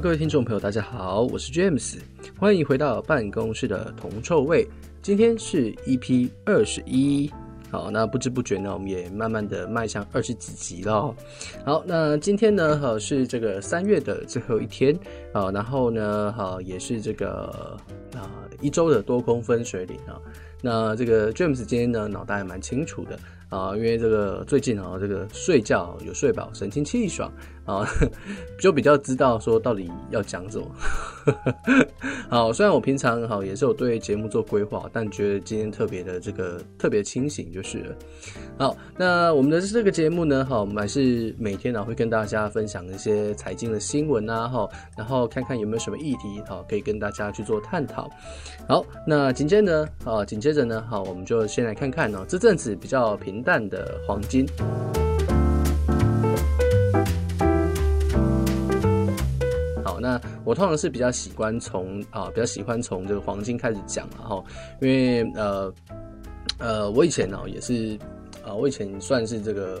各位听众朋友，大家好，我是 James，欢迎回到办公室的铜臭味。今天是 EP 二十一，好，那不知不觉呢，我们也慢慢的迈向二十几集了。好，那今天呢，哈是这个三月的最后一天啊，然后呢，哈也是这个啊一周的多空分水岭啊。那这个 James 今天呢，脑袋还蛮清楚的啊，因为这个最近啊，这个睡觉有睡饱，神清气爽。啊，就比较知道说到底要讲什么。好，虽然我平常好也是有对节目做规划，但觉得今天特别的这个特别清醒就是了。好，那我们的这个节目呢，好，我们还是每天呢会跟大家分享一些财经的新闻啊，哈，然后看看有没有什么议题好可以跟大家去做探讨。好，那紧接着呢，啊，紧接着呢，好，我们就先来看看呢这阵子比较平淡的黄金。好那我通常是比较喜欢从啊，比较喜欢从这个黄金开始讲，然后因为呃呃，我以前呢也是啊，我以前算是这个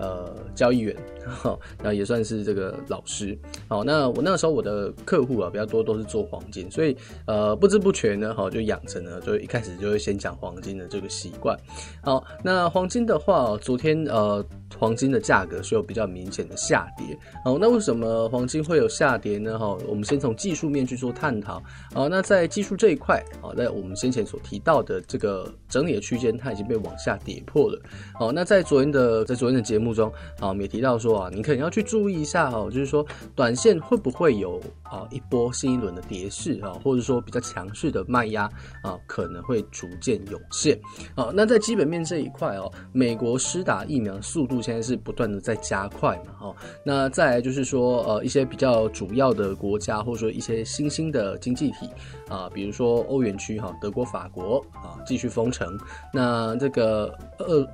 呃交易员，那也算是这个老师。好，那我那时候我的客户啊比较多都是做黄金，所以呃不知不觉呢，哈就养成了就一开始就会先讲黄金的这个习惯。好，那黄金的话，昨天呃。黄金的价格是有比较明显的下跌，好，那为什么黄金会有下跌呢？哈，我们先从技术面去做探讨。好，那在技术这一块，好，在我们先前所提到的这个整理的区间，它已经被往下跌破了。好，那在昨天的在昨天的节目中，啊，我们也提到说啊，你可能要去注意一下哈，就是说短线会不会有啊一波新一轮的跌势啊，或者说比较强势的卖压啊，可能会逐渐涌现。好，那在基本面这一块哦，美国施打疫苗速度。现在是不断的在加快嘛，哈，那再来就是说，呃，一些比较主要的国家，或者说一些新兴的经济体啊，比如说欧元区哈，德国、法国啊，继续封城。那这个俄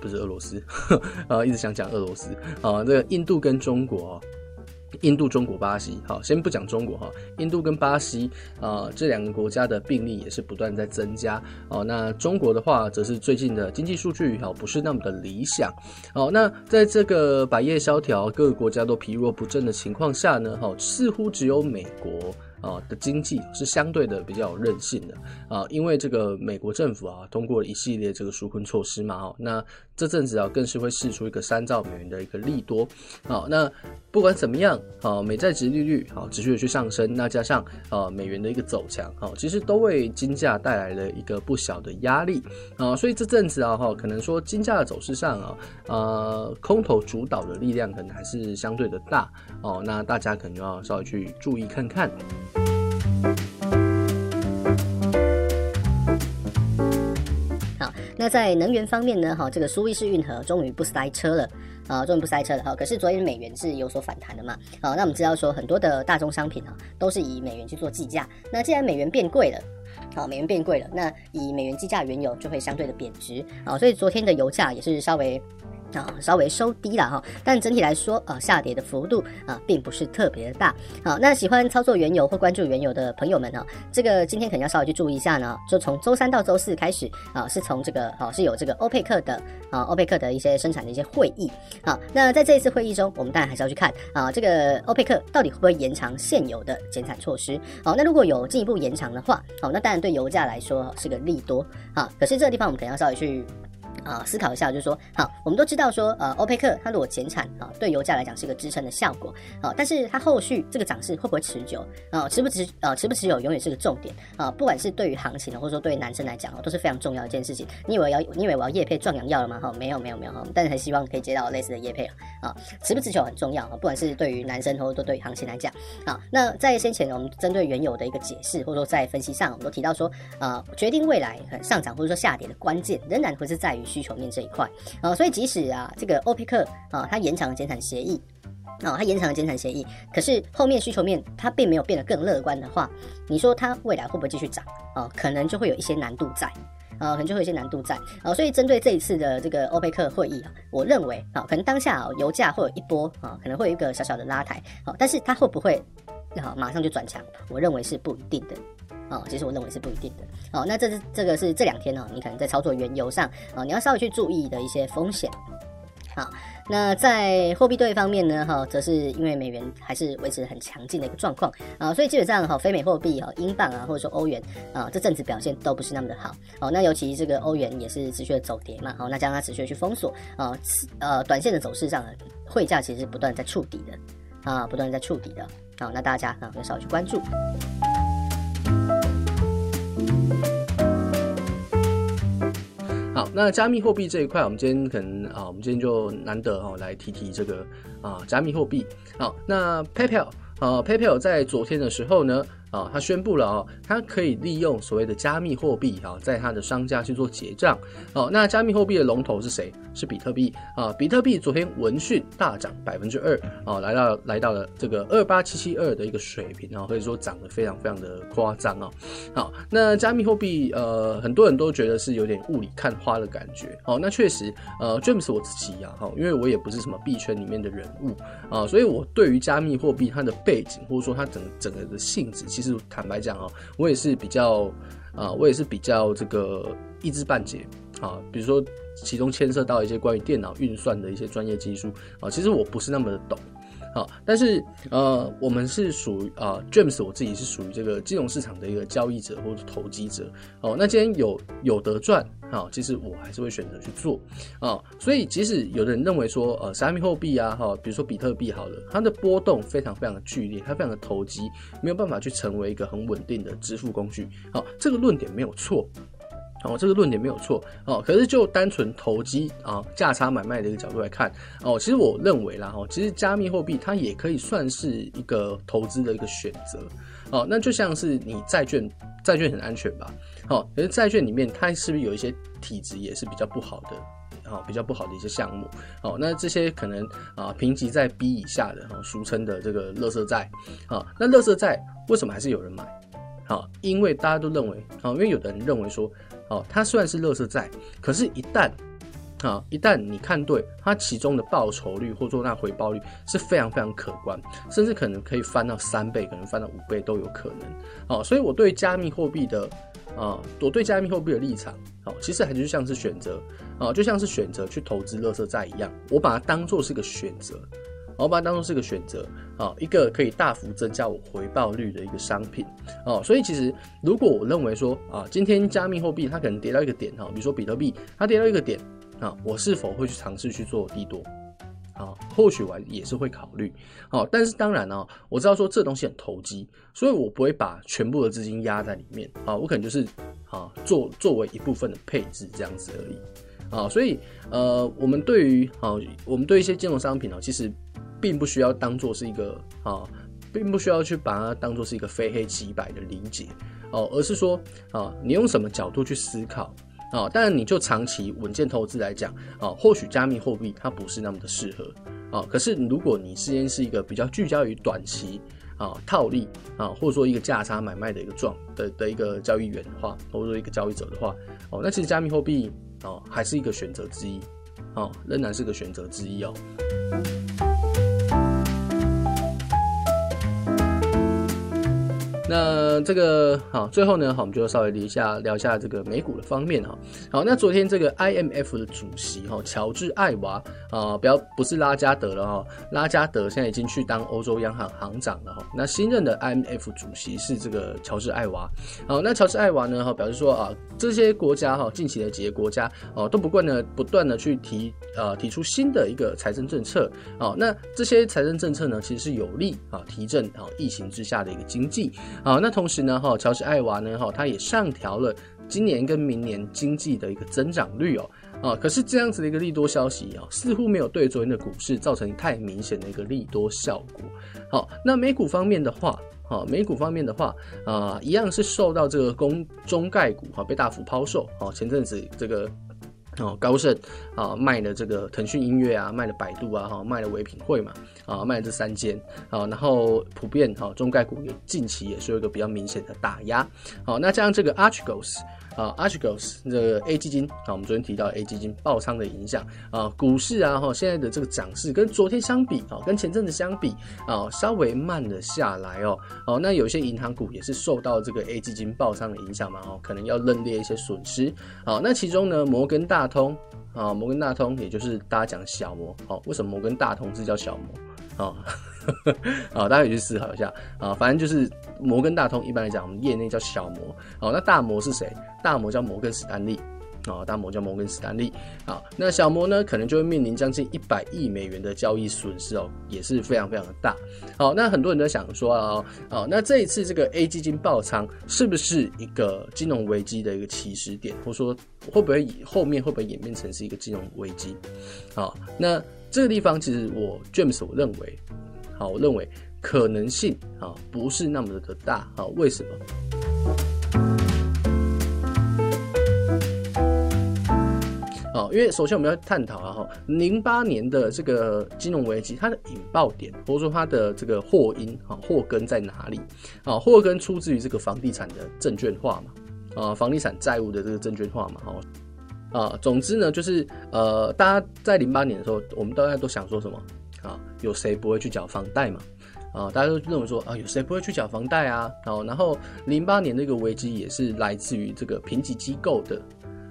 不是俄罗斯，呃，一直想讲俄罗斯啊，这个印度跟中国。印度、中国、巴西，好，先不讲中国哈。印度跟巴西啊，这两个国家的病例也是不断在增加哦。那中国的话，则是最近的经济数据哈不是那么的理想哦。那在这个百业萧条、各个国家都疲弱不振的情况下呢，哈，似乎只有美国。啊的经济是相对的比较有韧性的。啊，因为这个美国政府啊通过了一系列这个纾困措施嘛，哦，那这阵子啊更是会试出一个三兆美元的一个利多，好，那不管怎么样，啊，美债殖利率好持续的去上升，那加上啊美元的一个走强，好，其实都为金价带来了一个不小的压力。啊，所以这阵子啊哈，可能说金价的走势上啊，呃，空头主导的力量可能还是相对的大。哦，那大家可能要稍微去注意看看。在能源方面呢？哈，这个苏伊士运河终于不塞车了啊，终于不塞车了哈。可是昨天美元是有所反弹的嘛？好，那我们知道说很多的大宗商品啊，都是以美元去做计价。那既然美元变贵了，好，美元变贵了，那以美元计价原油就会相对的贬值啊。所以昨天的油价也是稍微。啊，稍微收低了哈，但整体来说，呃，下跌的幅度啊，并不是特别的大。好，那喜欢操作原油或关注原油的朋友们呢，这个今天可能要稍微去注意一下呢。就从周三到周四开始啊，是从这个啊是有这个欧佩克的啊欧佩克的一些生产的一些会议。好，那在这一次会议中，我们当然还是要去看啊，这个欧佩克到底会不会延长现有的减产措施。好，那如果有进一步延长的话，好，那当然对油价来说是个利多。好，可是这个地方我们可能要稍微去。啊，思考一下，就是说，好，我们都知道说，呃，欧佩克它如果减产啊，对油价来讲是一个支撑的效果，啊，但是它后续这个涨势会不会持久啊？持不持啊？持不持有永远是个重点啊！不管是对于行情或者说对于男生来讲哦，都是非常重要一件事情。你以为要你以为我要叶配壮阳药了吗？哈，没有没有没有哈，但是还希望可以接到类似的叶配啊。持不持久很重要啊，不管是对于男生或者说对于行情来讲，好，那在先前我们针对原油的一个解释或者说在分析上，我们都提到说，啊，决定未来上涨或者说下跌的关键，仍然会是在于需求面这一块啊，所以即使啊，这个欧佩克啊，它延长了减产协议啊，它延长了减产协议，可是后面需求面它并没有变得更乐观的话，你说它未来会不会继续涨啊？可能就会有一些难度在啊，可能就会有一些难度在啊。所以针对这一次的这个欧佩克会议啊，我认为啊，可能当下啊，油价会有一波啊，可能会有一个小小的拉抬啊，但是它会不会啊马上就转强？我认为是不一定的。哦，其实我认为是不一定的。哦，那这是这个是这两天呢，你可能在操作原油上啊，你要稍微去注意的一些风险。好，那在货币对方面呢，哈，则是因为美元还是维持很强劲的一个状况啊，所以基本上哈，非美货币哈，英镑啊，或者说欧元啊，这阵子表现都不是那么的好哦。那尤其这个欧元也是持续的走跌嘛，好，那将它持续的去封锁啊，呃，短线的走势上呢，汇价其实是不断在触底的啊，不断在触底的。好，那大家啊要稍微去关注。那加密货币这一块，我们今天可能啊，我们今天就难得哦来提提这个啊加密货币。好，那 PayPal 啊 PayPal 在昨天的时候呢。啊，他宣布了啊，他可以利用所谓的加密货币啊，在他的商家去做结账。哦，那加密货币的龙头是谁？是比特币啊。比特币昨天闻讯大涨百分之二啊，来到来到了这个二八七七二的一个水平啊，可以说涨得非常非常的夸张啊。好，那加密货币呃，很多人都觉得是有点雾里看花的感觉。哦，那确实呃，James 我自己啊，哈，因为我也不是什么币圈里面的人物啊，所以我对于加密货币它的背景或者说它整整个的性质，其。其实坦白讲啊，我也是比较啊，我也是比较这个一知半解啊。比如说，其中牵涉到一些关于电脑运算的一些专业技术啊，其实我不是那么的懂。好，但是呃，我们是属于啊，James 我自己是属于这个金融市场的一个交易者或者投机者。哦，那既然有有得赚，好，其实我还是会选择去做啊。所以，即使有的人认为说，呃，加密货币啊，哈，比如说比特币好了，它的波动非常非常的剧烈，它非常的投机，没有办法去成为一个很稳定的支付工具。好，这个论点没有错。哦，这个论点没有错哦，可是就单纯投机啊价差买卖的一个角度来看哦，其实我认为啦，哦，其实加密货币它也可以算是一个投资的一个选择哦，那就像是你债券，债券很安全吧？哦，可是债券里面它是不是有一些体质也是比较不好的啊，比较不好的一些项目哦，那这些可能啊评级在 B 以下的哦，俗称的这个垃圾债啊，那垃圾债为什么还是有人买？好，因为大家都认为，好，因为有的人认为说。哦，它虽然是垃圾债，可是，一旦啊，一旦你看对它其中的报酬率或者说那回报率是非常非常可观，甚至可能可以翻到三倍，可能翻到五倍都有可能。哦，所以我对加密货币的啊，我对加密货币的立场，哦，其实还就像是选择，啊，就像是选择去投资垃圾债一样，我把它当做是个选择。我把它当做是个选择啊，一个可以大幅增加我回报率的一个商品哦。所以其实如果我认为说啊，今天加密货币它可能跌到一个点哈，比如说比特币它跌到一个点啊，我是否会去尝试去做利多啊？或许我也是会考虑哦。但是当然呢，我知道说这东西很投机，所以我不会把全部的资金压在里面啊。我可能就是啊，作作为一部分的配置这样子而已啊。所以呃，我们对于啊，我们对一些金融商品呢，其实。并不需要当做是一个啊，并不需要去把它当做是一个非黑即白的理解哦，而是说啊，你用什么角度去思考啊？当然，你就长期稳健投资来讲啊，或许加密货币它不是那么的适合啊。可是，如果你之间是一个比较聚焦于短期啊套利啊，或者说一个价差买卖的一个状的的一个交易员的话，或者说一个交易者的话哦，那其实加密货币哦还是一个选择之一哦，仍然是个选择之一哦。那这个好，最后呢，好，我们就稍微聊一下聊一下这个美股的方面哈。好，那昨天这个 IMF 的主席哈乔治艾娃啊，不要不是拉加德了哈，拉加德现在已经去当欧洲央行行长了哈。那新任的 IMF 主席是这个乔治艾娃。好，那乔治艾娃呢哈表示说啊，这些国家哈近期的几个国家哦都不断的不断的去提呃提出新的一个财政政策。好，那这些财政政策呢其实是有利啊提振啊疫情之下的一个经济。好，那同时呢，哈，乔治艾娃呢，哈，他也上调了今年跟明年经济的一个增长率哦，啊，可是这样子的一个利多消息啊，似乎没有对昨天的股市造成太明显的一个利多效果。好，那美股方面的话，哈，美股方面的话，啊，一样是受到这个公中概股哈被大幅抛售，哦，前阵子这个。哦，高盛啊卖了这个腾讯音乐啊，卖了百度啊，哈卖了唯品会嘛，啊卖了这三间啊，然后普遍哈中概股也近期也是有一个比较明显的打压。好，那加上这个 Archegos 啊，Archegos 这个 A 基金啊，我们昨天提到 A 基金爆仓的影响啊，股市啊哈现在的这个涨势跟昨天相比啊，跟前阵子相比啊，稍微慢了下来哦。哦，那有些银行股也是受到这个 A 基金爆仓的影响嘛，哦，可能要认列一些损失。好，那其中呢，摩根大通啊，摩根大通也就是大家讲小摩，好，为什么摩根大通是叫小摩？啊，啊，大家可以去思考一下啊，反正就是摩根大通一般来讲，我们业内叫小摩，好，那大摩是谁？大摩叫摩根史丹利。啊，大摩叫摩根士丹利，啊，那小摩呢，可能就会面临将近一百亿美元的交易损失哦，也是非常非常的大。好，那很多人都想说啊，哦，那这一次这个 A 基金爆仓是不是一个金融危机的一个起始点，或者说会不会后面会不会演变成是一个金融危机？好，那这个地方其实我 James 我认为，啊，我认为可能性啊不是那么的大，啊，为什么？因为首先我们要探讨啊哈，零八年的这个金融危机，它的引爆点或者说它的这个祸因啊祸根在哪里啊？祸根出自于这个房地产的证券化嘛啊，房地产债务的这个证券化嘛哈啊，总之呢就是呃，大家在零八年的时候，我们大家都想说什么啊？有谁不会去缴房贷嘛？啊，大家都认为说啊，有谁不会去缴房贷啊？然后零八年那个危机也是来自于这个评级机构的。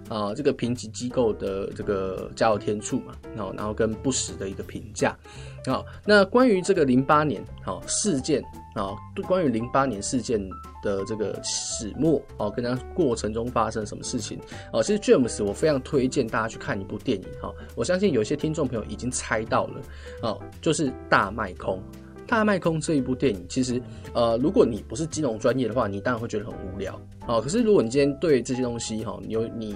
啊，这个评级机构的这个加油添醋嘛，然后然后跟不实的一个评价，好，那关于这个零八年好事件啊，关于零八年事件的这个始末啊，跟它过程中发生什么事情啊，其实 James 我非常推荐大家去看一部电影哈，我相信有些听众朋友已经猜到了哦，就是大卖空，大卖空这一部电影，其实呃，如果你不是金融专业的话，你当然会觉得很无聊啊，可是如果你今天对这些东西哈，你有你。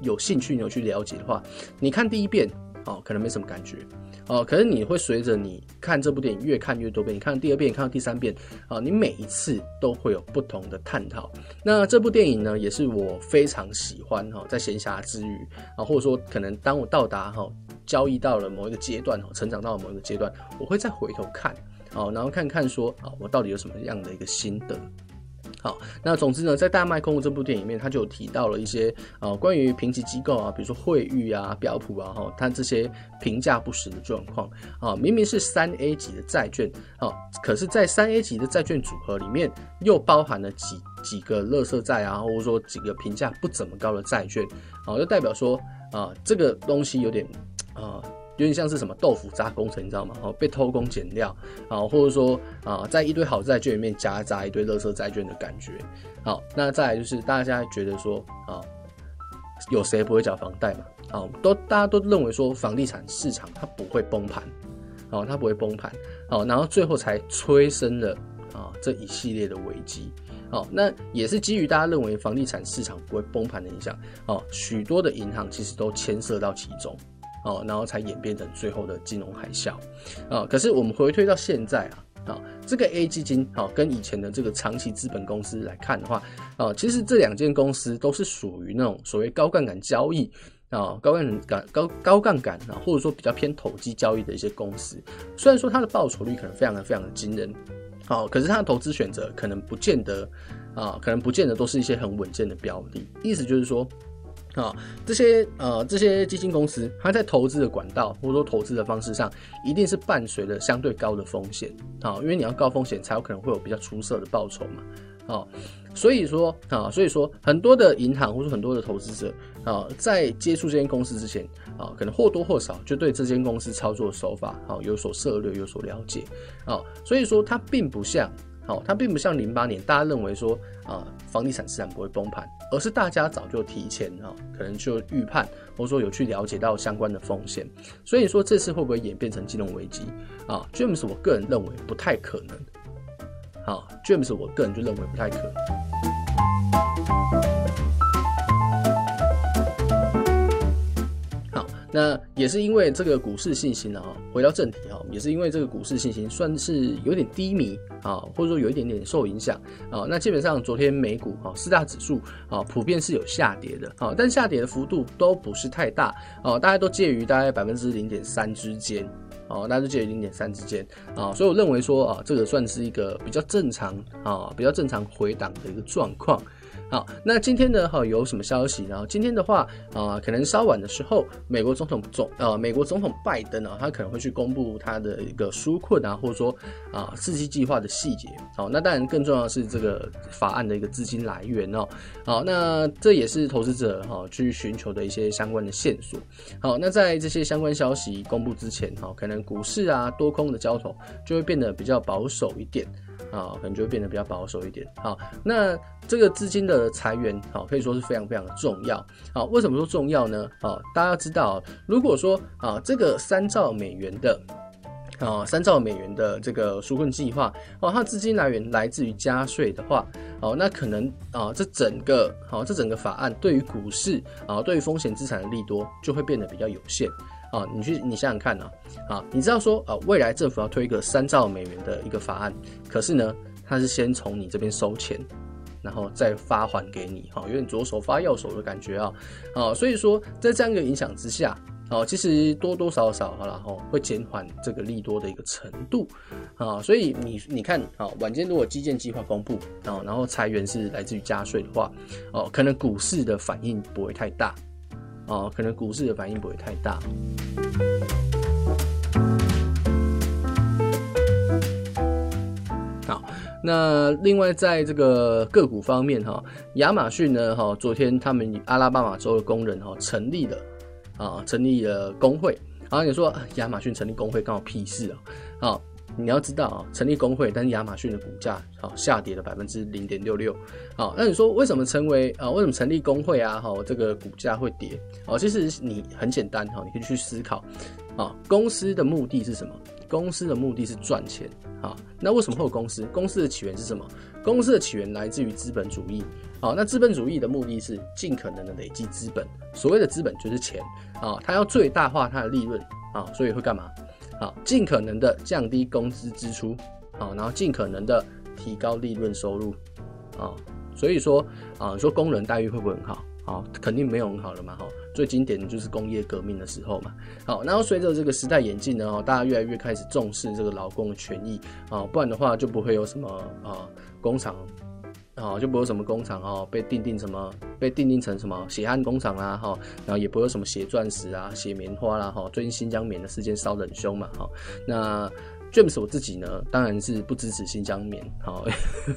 有兴趣你有去了解的话，你看第一遍哦，可能没什么感觉哦。可是你会随着你看这部电影越看越多遍，你看第二遍，看到第三遍啊，你每一次都会有不同的探讨。那这部电影呢，也是我非常喜欢哈，在闲暇之余啊，或者说可能当我到达哈交易到了某一个阶段哦，成长到了某一个阶段，我会再回头看哦，然后看看说啊，我到底有什么样的一个心得。好，那总之呢，在《大卖空》这部电影里面，他就有提到了一些呃关于评级机构啊，比如说惠誉啊、标普啊，哈，它这些评价不实的状况啊，明明是三 A 级的债券，啊，可是，在三 A 级的债券组合里面，又包含了几几个垃圾债啊，或者说几个评价不怎么高的债券，啊，就代表说啊，这个东西有点啊。有点像是什么豆腐渣工程，你知道吗？哦，被偷工减料啊，或者说啊，在一堆好债券里面夹杂一堆垃圾债券的感觉。好，那再来就是大家觉得说啊，有谁不会缴房贷嘛？啊，都大家都认为说房地产市场它不会崩盘，哦，它不会崩盘，哦，然后最后才催生了啊这一系列的危机。哦，那也是基于大家认为房地产市场不会崩盘的影响，哦，许多的银行其实都牵涉到其中。哦，然后才演变成最后的金融海啸，啊，可是我们回推到现在啊，啊，这个 A 基金，啊，跟以前的这个长期资本公司来看的话，啊，其实这两间公司都是属于那种所谓高杠杆交易，啊，高杠杆高高杠杆啊，或者说比较偏投机交易的一些公司，虽然说它的报酬率可能非常的非常的惊人，好，可是它的投资选择可能不见得，啊，可能不见得都是一些很稳健的标的，意思就是说。啊，这些呃，这些基金公司，它在投资的管道或者说投资的方式上，一定是伴随着相对高的风险啊，因为你要高风险，才有可能会有比较出色的报酬嘛。啊，所以说啊，所以说很多的银行或者很多的投资者啊，在接触这间公司之前啊，可能或多或少就对这间公司操作手法啊有所涉略、有所了解啊，所以说它并不像。好，它并不像零八年大家认为说啊，房地产市场不会崩盘，而是大家早就提前啊，可能就预判或者说有去了解到相关的风险，所以说这次会不会演变成金融危机啊？James，我个人认为不太可能。好，James，我个人就认为不太可能。那也是因为这个股市信心啊，回到正题啊，也是因为这个股市信心算是有点低迷啊，或者说有一点点受影响啊。那基本上昨天美股啊四大指数啊普遍是有下跌的啊，但下跌的幅度都不是太大啊，大概都介于大概百分之零点三之间啊，大家都介于零点三之间啊，所以我认为说啊，这个算是一个比较正常啊，比较正常回档的一个状况。好，那今天呢，哈，有什么消息呢？今天的话啊，可能稍晚的时候，美国总统总呃，美国总统拜登啊，他可能会去公布他的一个纾困啊，或者说啊，刺激计划的细节。好，那当然更重要的是这个法案的一个资金来源哦。好，那这也是投资者哈去寻求的一些相关的线索。好，那在这些相关消息公布之前，哈，可能股市啊多空的交投就会变得比较保守一点。啊，可能就会变得比较保守一点。好，那这个资金的裁员，好，可以说是非常非常的重要。好，为什么说重要呢？好，大家要知道，如果说啊，这个三兆美元的啊，三兆美元的这个纾困计划，哦，它资金来源来自于加税的话，哦，那可能啊，这整个好，这整个法案对于股市啊，对于风险资产的利多就会变得比较有限。啊，你去你想想看呢，啊，你知道说啊，未来政府要推一个三兆美元的一个法案，可是呢，它是先从你这边收钱，然后再发还给你，哈，有点左手发右手的感觉啊，啊，所以说在这样一个影响之下，啊，其实多多少少好了哈，会减缓这个利多的一个程度，啊，所以你你看，啊，晚间如果基建计划公布，啊，然后裁员是来自于加税的话，哦，可能股市的反应不会太大。哦，可能股市的反应不会太大。好，那另外在这个个股方面哈，亚马逊呢哈，昨天他们阿拉巴马州的工人哈成立了啊，成立了工会。然后你说亚马逊成立工会关我屁事啊？好。你要知道啊，成立工会，但是亚马逊的股价好下跌了百分之零点六六。好，那你说为什么成为啊？为什么成立工会啊？好，这个股价会跌？哦，其实你很简单哈，你可以去思考啊，公司的目的是什么？公司的目的是赚钱。啊，那为什么会有公司？公司的起源是什么？公司的起源来自于资本主义。好，那资本主义的目的是尽可能的累积资本。所谓的资本就是钱啊，它要最大化它的利润啊，所以会干嘛？好，尽可能的降低工资支出，好，然后尽可能的提高利润收入，啊，所以说啊，你说工人待遇会不会很好？好，肯定没有很好了嘛，哈，最经典的就是工业革命的时候嘛，好，然后随着这个时代演进呢，哦大家越来越开始重视这个劳工的权益，啊，不然的话就不会有什么啊工厂。啊，就不会有什么工厂哦，被定定什么，被定定成什么血汗工厂啦，哈，然后也不会什么血钻石啊、血棉花啦，哈，最近新疆棉的事件烧得很凶嘛，哈，那 James 我自己呢，当然是不支持新疆棉，好，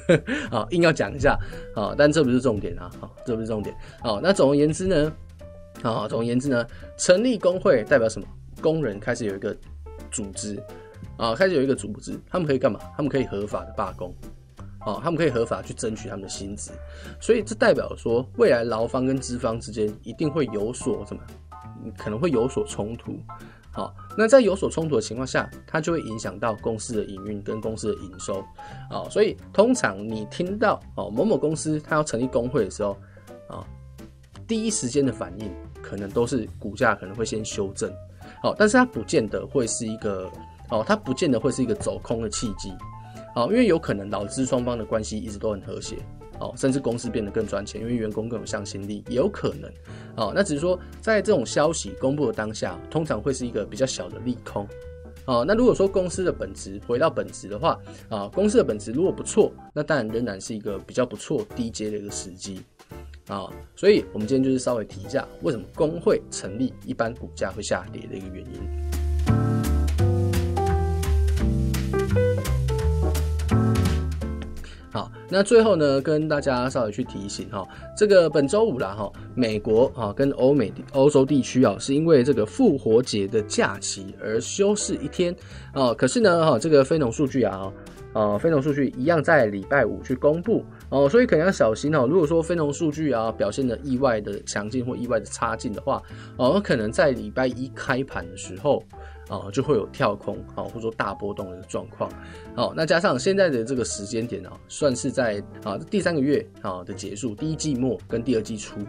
好，硬要讲一下，好，但这不是重点啊，好，这不是重点，好，那总而言之呢，好，总而言之呢，成立工会代表什么？工人开始有一个组织，啊，开始有一个组织，他们可以干嘛？他们可以合法的罢工。哦，他们可以合法去争取他们的薪资，所以这代表说，未来劳方跟资方之间一定会有所什么，可能会有所冲突。好，那在有所冲突的情况下，它就会影响到公司的营运跟公司的营收。哦，所以通常你听到哦某某公司它要成立工会的时候，啊，第一时间的反应可能都是股价可能会先修正。好，但是它不见得会是一个哦，它不见得会是一个走空的契机。好，因为有可能劳资双方的关系一直都很和谐，哦，甚至公司变得更赚钱，因为员工更有向心力，也有可能。哦，那只是说在这种消息公布的当下，通常会是一个比较小的利空。哦，那如果说公司的本质回到本质的话，啊，公司的本质如果不错，那当然仍然是一个比较不错低阶的一个时机。啊，所以我们今天就是稍微提一下，为什么工会成立一般股价会下跌的一个原因。那最后呢，跟大家稍微去提醒哈，这个本周五啦哈，美国啊跟欧美欧洲地区啊，是因为这个复活节的假期而休市一天啊。可是呢哈，这个非农数据啊，呃，非农数据一样在礼拜五去公布哦，所以可能要小心哦。如果说非农数据啊表现的意外的强劲或意外的差劲的话，哦，可能在礼拜一开盘的时候。啊，就会有跳空啊，或者说大波动的状况。好，那加上现在的这个时间点啊，算是在啊第三个月啊的结束，第一季末跟第二季初。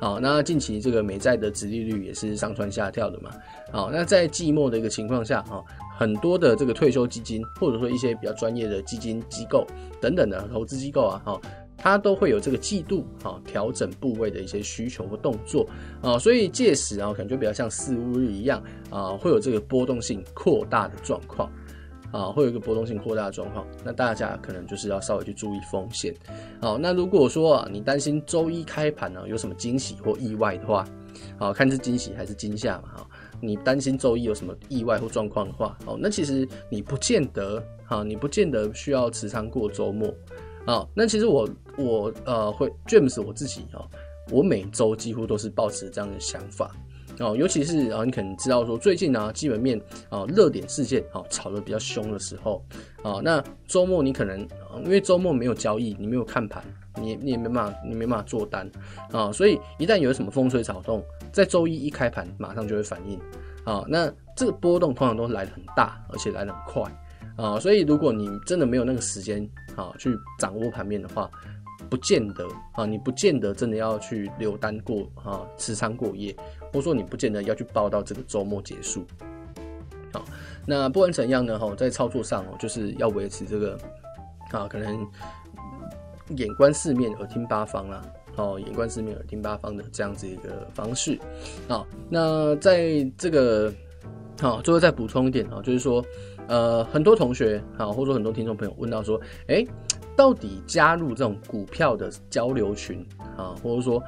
好，那近期这个美债的殖利率也是上蹿下跳的嘛。好，那在季末的一个情况下啊，很多的这个退休基金，或者说一些比较专业的基金机构等等的投资机构啊，哈。它都会有这个季度啊调整部位的一些需求和动作啊，所以届时啊可能就比较像四五日一样啊，会有这个波动性扩大的状况啊，会有一个波动性扩大的状况，那大家可能就是要稍微去注意风险。好，那如果说啊，你担心周一开盘呢有什么惊喜或意外的话，好，看是惊喜还是惊吓嘛？哈，你担心周一有什么意外或状况的话，哦，那其实你不见得，哈，你不见得需要持仓过周末。啊，那其实我我呃会 James 我自己啊，我每周几乎都是抱持这样的想法。哦，尤其是啊，你可能知道说最近呢，基本面啊热点事件啊炒得比较凶的时候。啊，那周末你可能因为周末没有交易，你没有看盘，你你也没办法，你没办法做单。啊，所以一旦有什么风吹草动，在周一一开盘马上就会反应。啊，那这个波动通常都来得很大，而且来得很快啊，所以如果你真的没有那个时间啊去掌握盘面的话，不见得啊，你不见得真的要去留单过啊，持仓过夜。或者说你不见得要去报到这个周末结束，好，那不管怎样呢，哈，在操作上哦，就是要维持这个啊，可能眼观四面，耳听八方啦，哦，眼观四面，耳听八方的这样子一个方式，啊，那在这个好，最后再补充一点啊，就是说，呃，很多同学啊，或者说很多听众朋友问到说，哎，到底加入这种股票的交流群啊，或者说。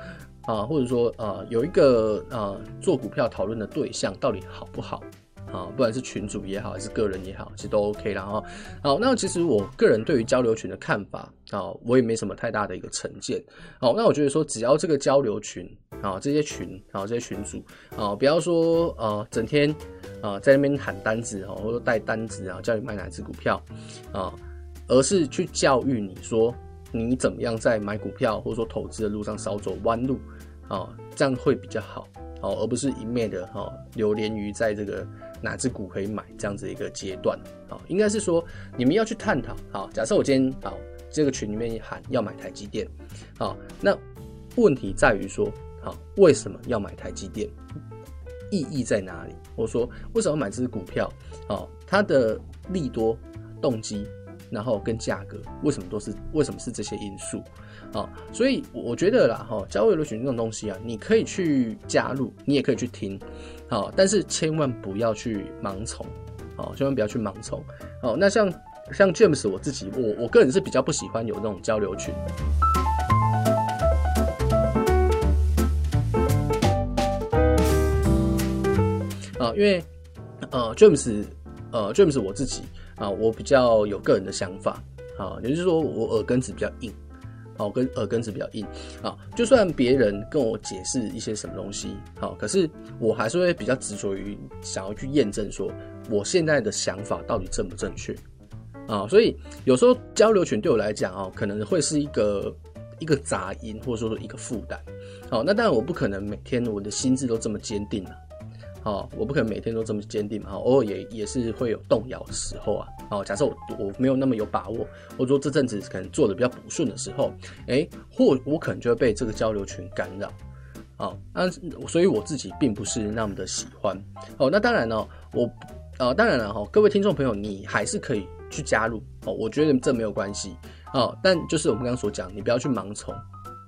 啊，或者说啊，有一个呃做股票讨论的对象到底好不好啊？不管是群主也好，还是个人也好，其实都 OK 啦哈。好，那其实我个人对于交流群的看法啊，我也没什么太大的一个成见。好，那我觉得说，只要这个交流群啊，这些群啊，这些群主啊，不要说呃整天啊在那边喊单子哈，或者带单子啊，叫你买哪只股票啊，而是去教育你说你怎么样在买股票或者说投资的路上少走弯路。啊，这样会比较好哦，而不是一昧的哦流连于在这个哪只股可以买这样子一个阶段。啊，应该是说你们要去探讨。好，假设我今天好这个群里面喊要买台积电，好，那问题在于说，好，为什么要买台积电？意义在哪里？我说为什么买这只股票？好，它的利多动机。然后跟价格为什么都是为什么是这些因素啊？所以我觉得啦哈，交流群这种东西啊，你可以去加入，你也可以去听，好，但是千万不要去盲从，好，千万不要去盲从。好，那像像 James 我自己，我我个人是比较不喜欢有那种交流群，因为呃 James 呃 James 我自己。啊，我比较有个人的想法，啊，也就是说我耳根子比较硬，好，跟耳根子比较硬，啊，就算别人跟我解释一些什么东西，好，可是我还是会比较执着于想要去验证说我现在的想法到底正不正确，啊，所以有时候交流群对我来讲啊，可能会是一个一个杂音，或者说一个负担，好，那当然我不可能每天我的心智都这么坚定了。好，我不可能每天都这么坚定嘛，偶尔也也是会有动摇的时候啊。好，假设我我没有那么有把握，或者说这阵子可能做的比较不顺的时候，哎，或我可能就会被这个交流群干扰。好，那所以我自己并不是那么的喜欢。哦，那当然呢，我呃当然了哈，各位听众朋友，你还是可以去加入哦，我觉得这没有关系。哦，但就是我们刚刚所讲，你不要去盲从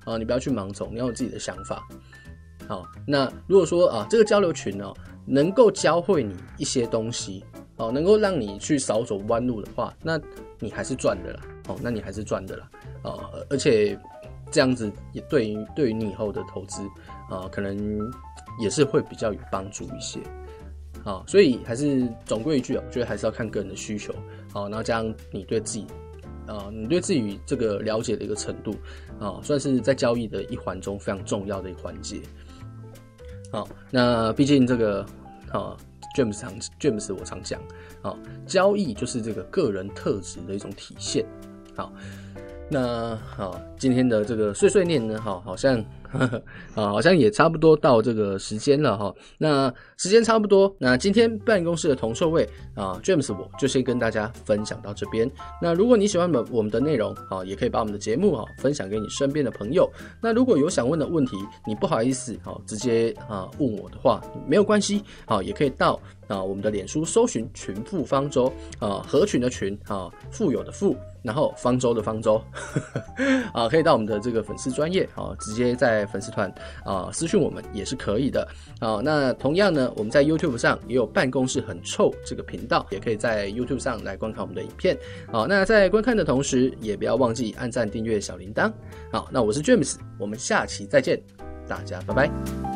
啊，你不要去盲从，你要有自己的想法。好，那如果说啊，这个交流群呢，能够教会你一些东西，哦，能够让你去少走弯路的话，那你还是赚的啦，哦，那你还是赚的啦，啊，而且这样子也对于对于你以后的投资啊，可能也是会比较有帮助一些，啊，所以还是总归一句啊，我觉得还是要看个人的需求，啊，然后加上你对自己，啊，你对自己这个了解的一个程度，啊，算是在交易的一环中非常重要的一环节。好，那毕竟这个，啊，James 常 James 我常讲，啊，交易就是这个个人特质的一种体现。好，那好，今天的这个碎碎念呢，哈，好像。啊，好像也差不多到这个时间了哈。那时间差不多，那今天办公室的铜臭味啊，James 我就先跟大家分享到这边。那如果你喜欢我我们的内容啊，也可以把我们的节目啊分享给你身边的朋友。那如果有想问的问题，你不好意思啊直接啊问我的话，没有关系啊，也可以到啊我们的脸书搜寻群富方舟啊，合群的群啊，富有的富。然后方舟的方舟，啊，可以到我们的这个粉丝专业啊，直接在粉丝团啊私讯我们也是可以的啊。那同样呢，我们在 YouTube 上也有办公室很臭这个频道，也可以在 YouTube 上来观看我们的影片。好，那在观看的同时，也不要忘记按赞、订阅、小铃铛。好，那我是 James，我们下期再见，大家拜拜。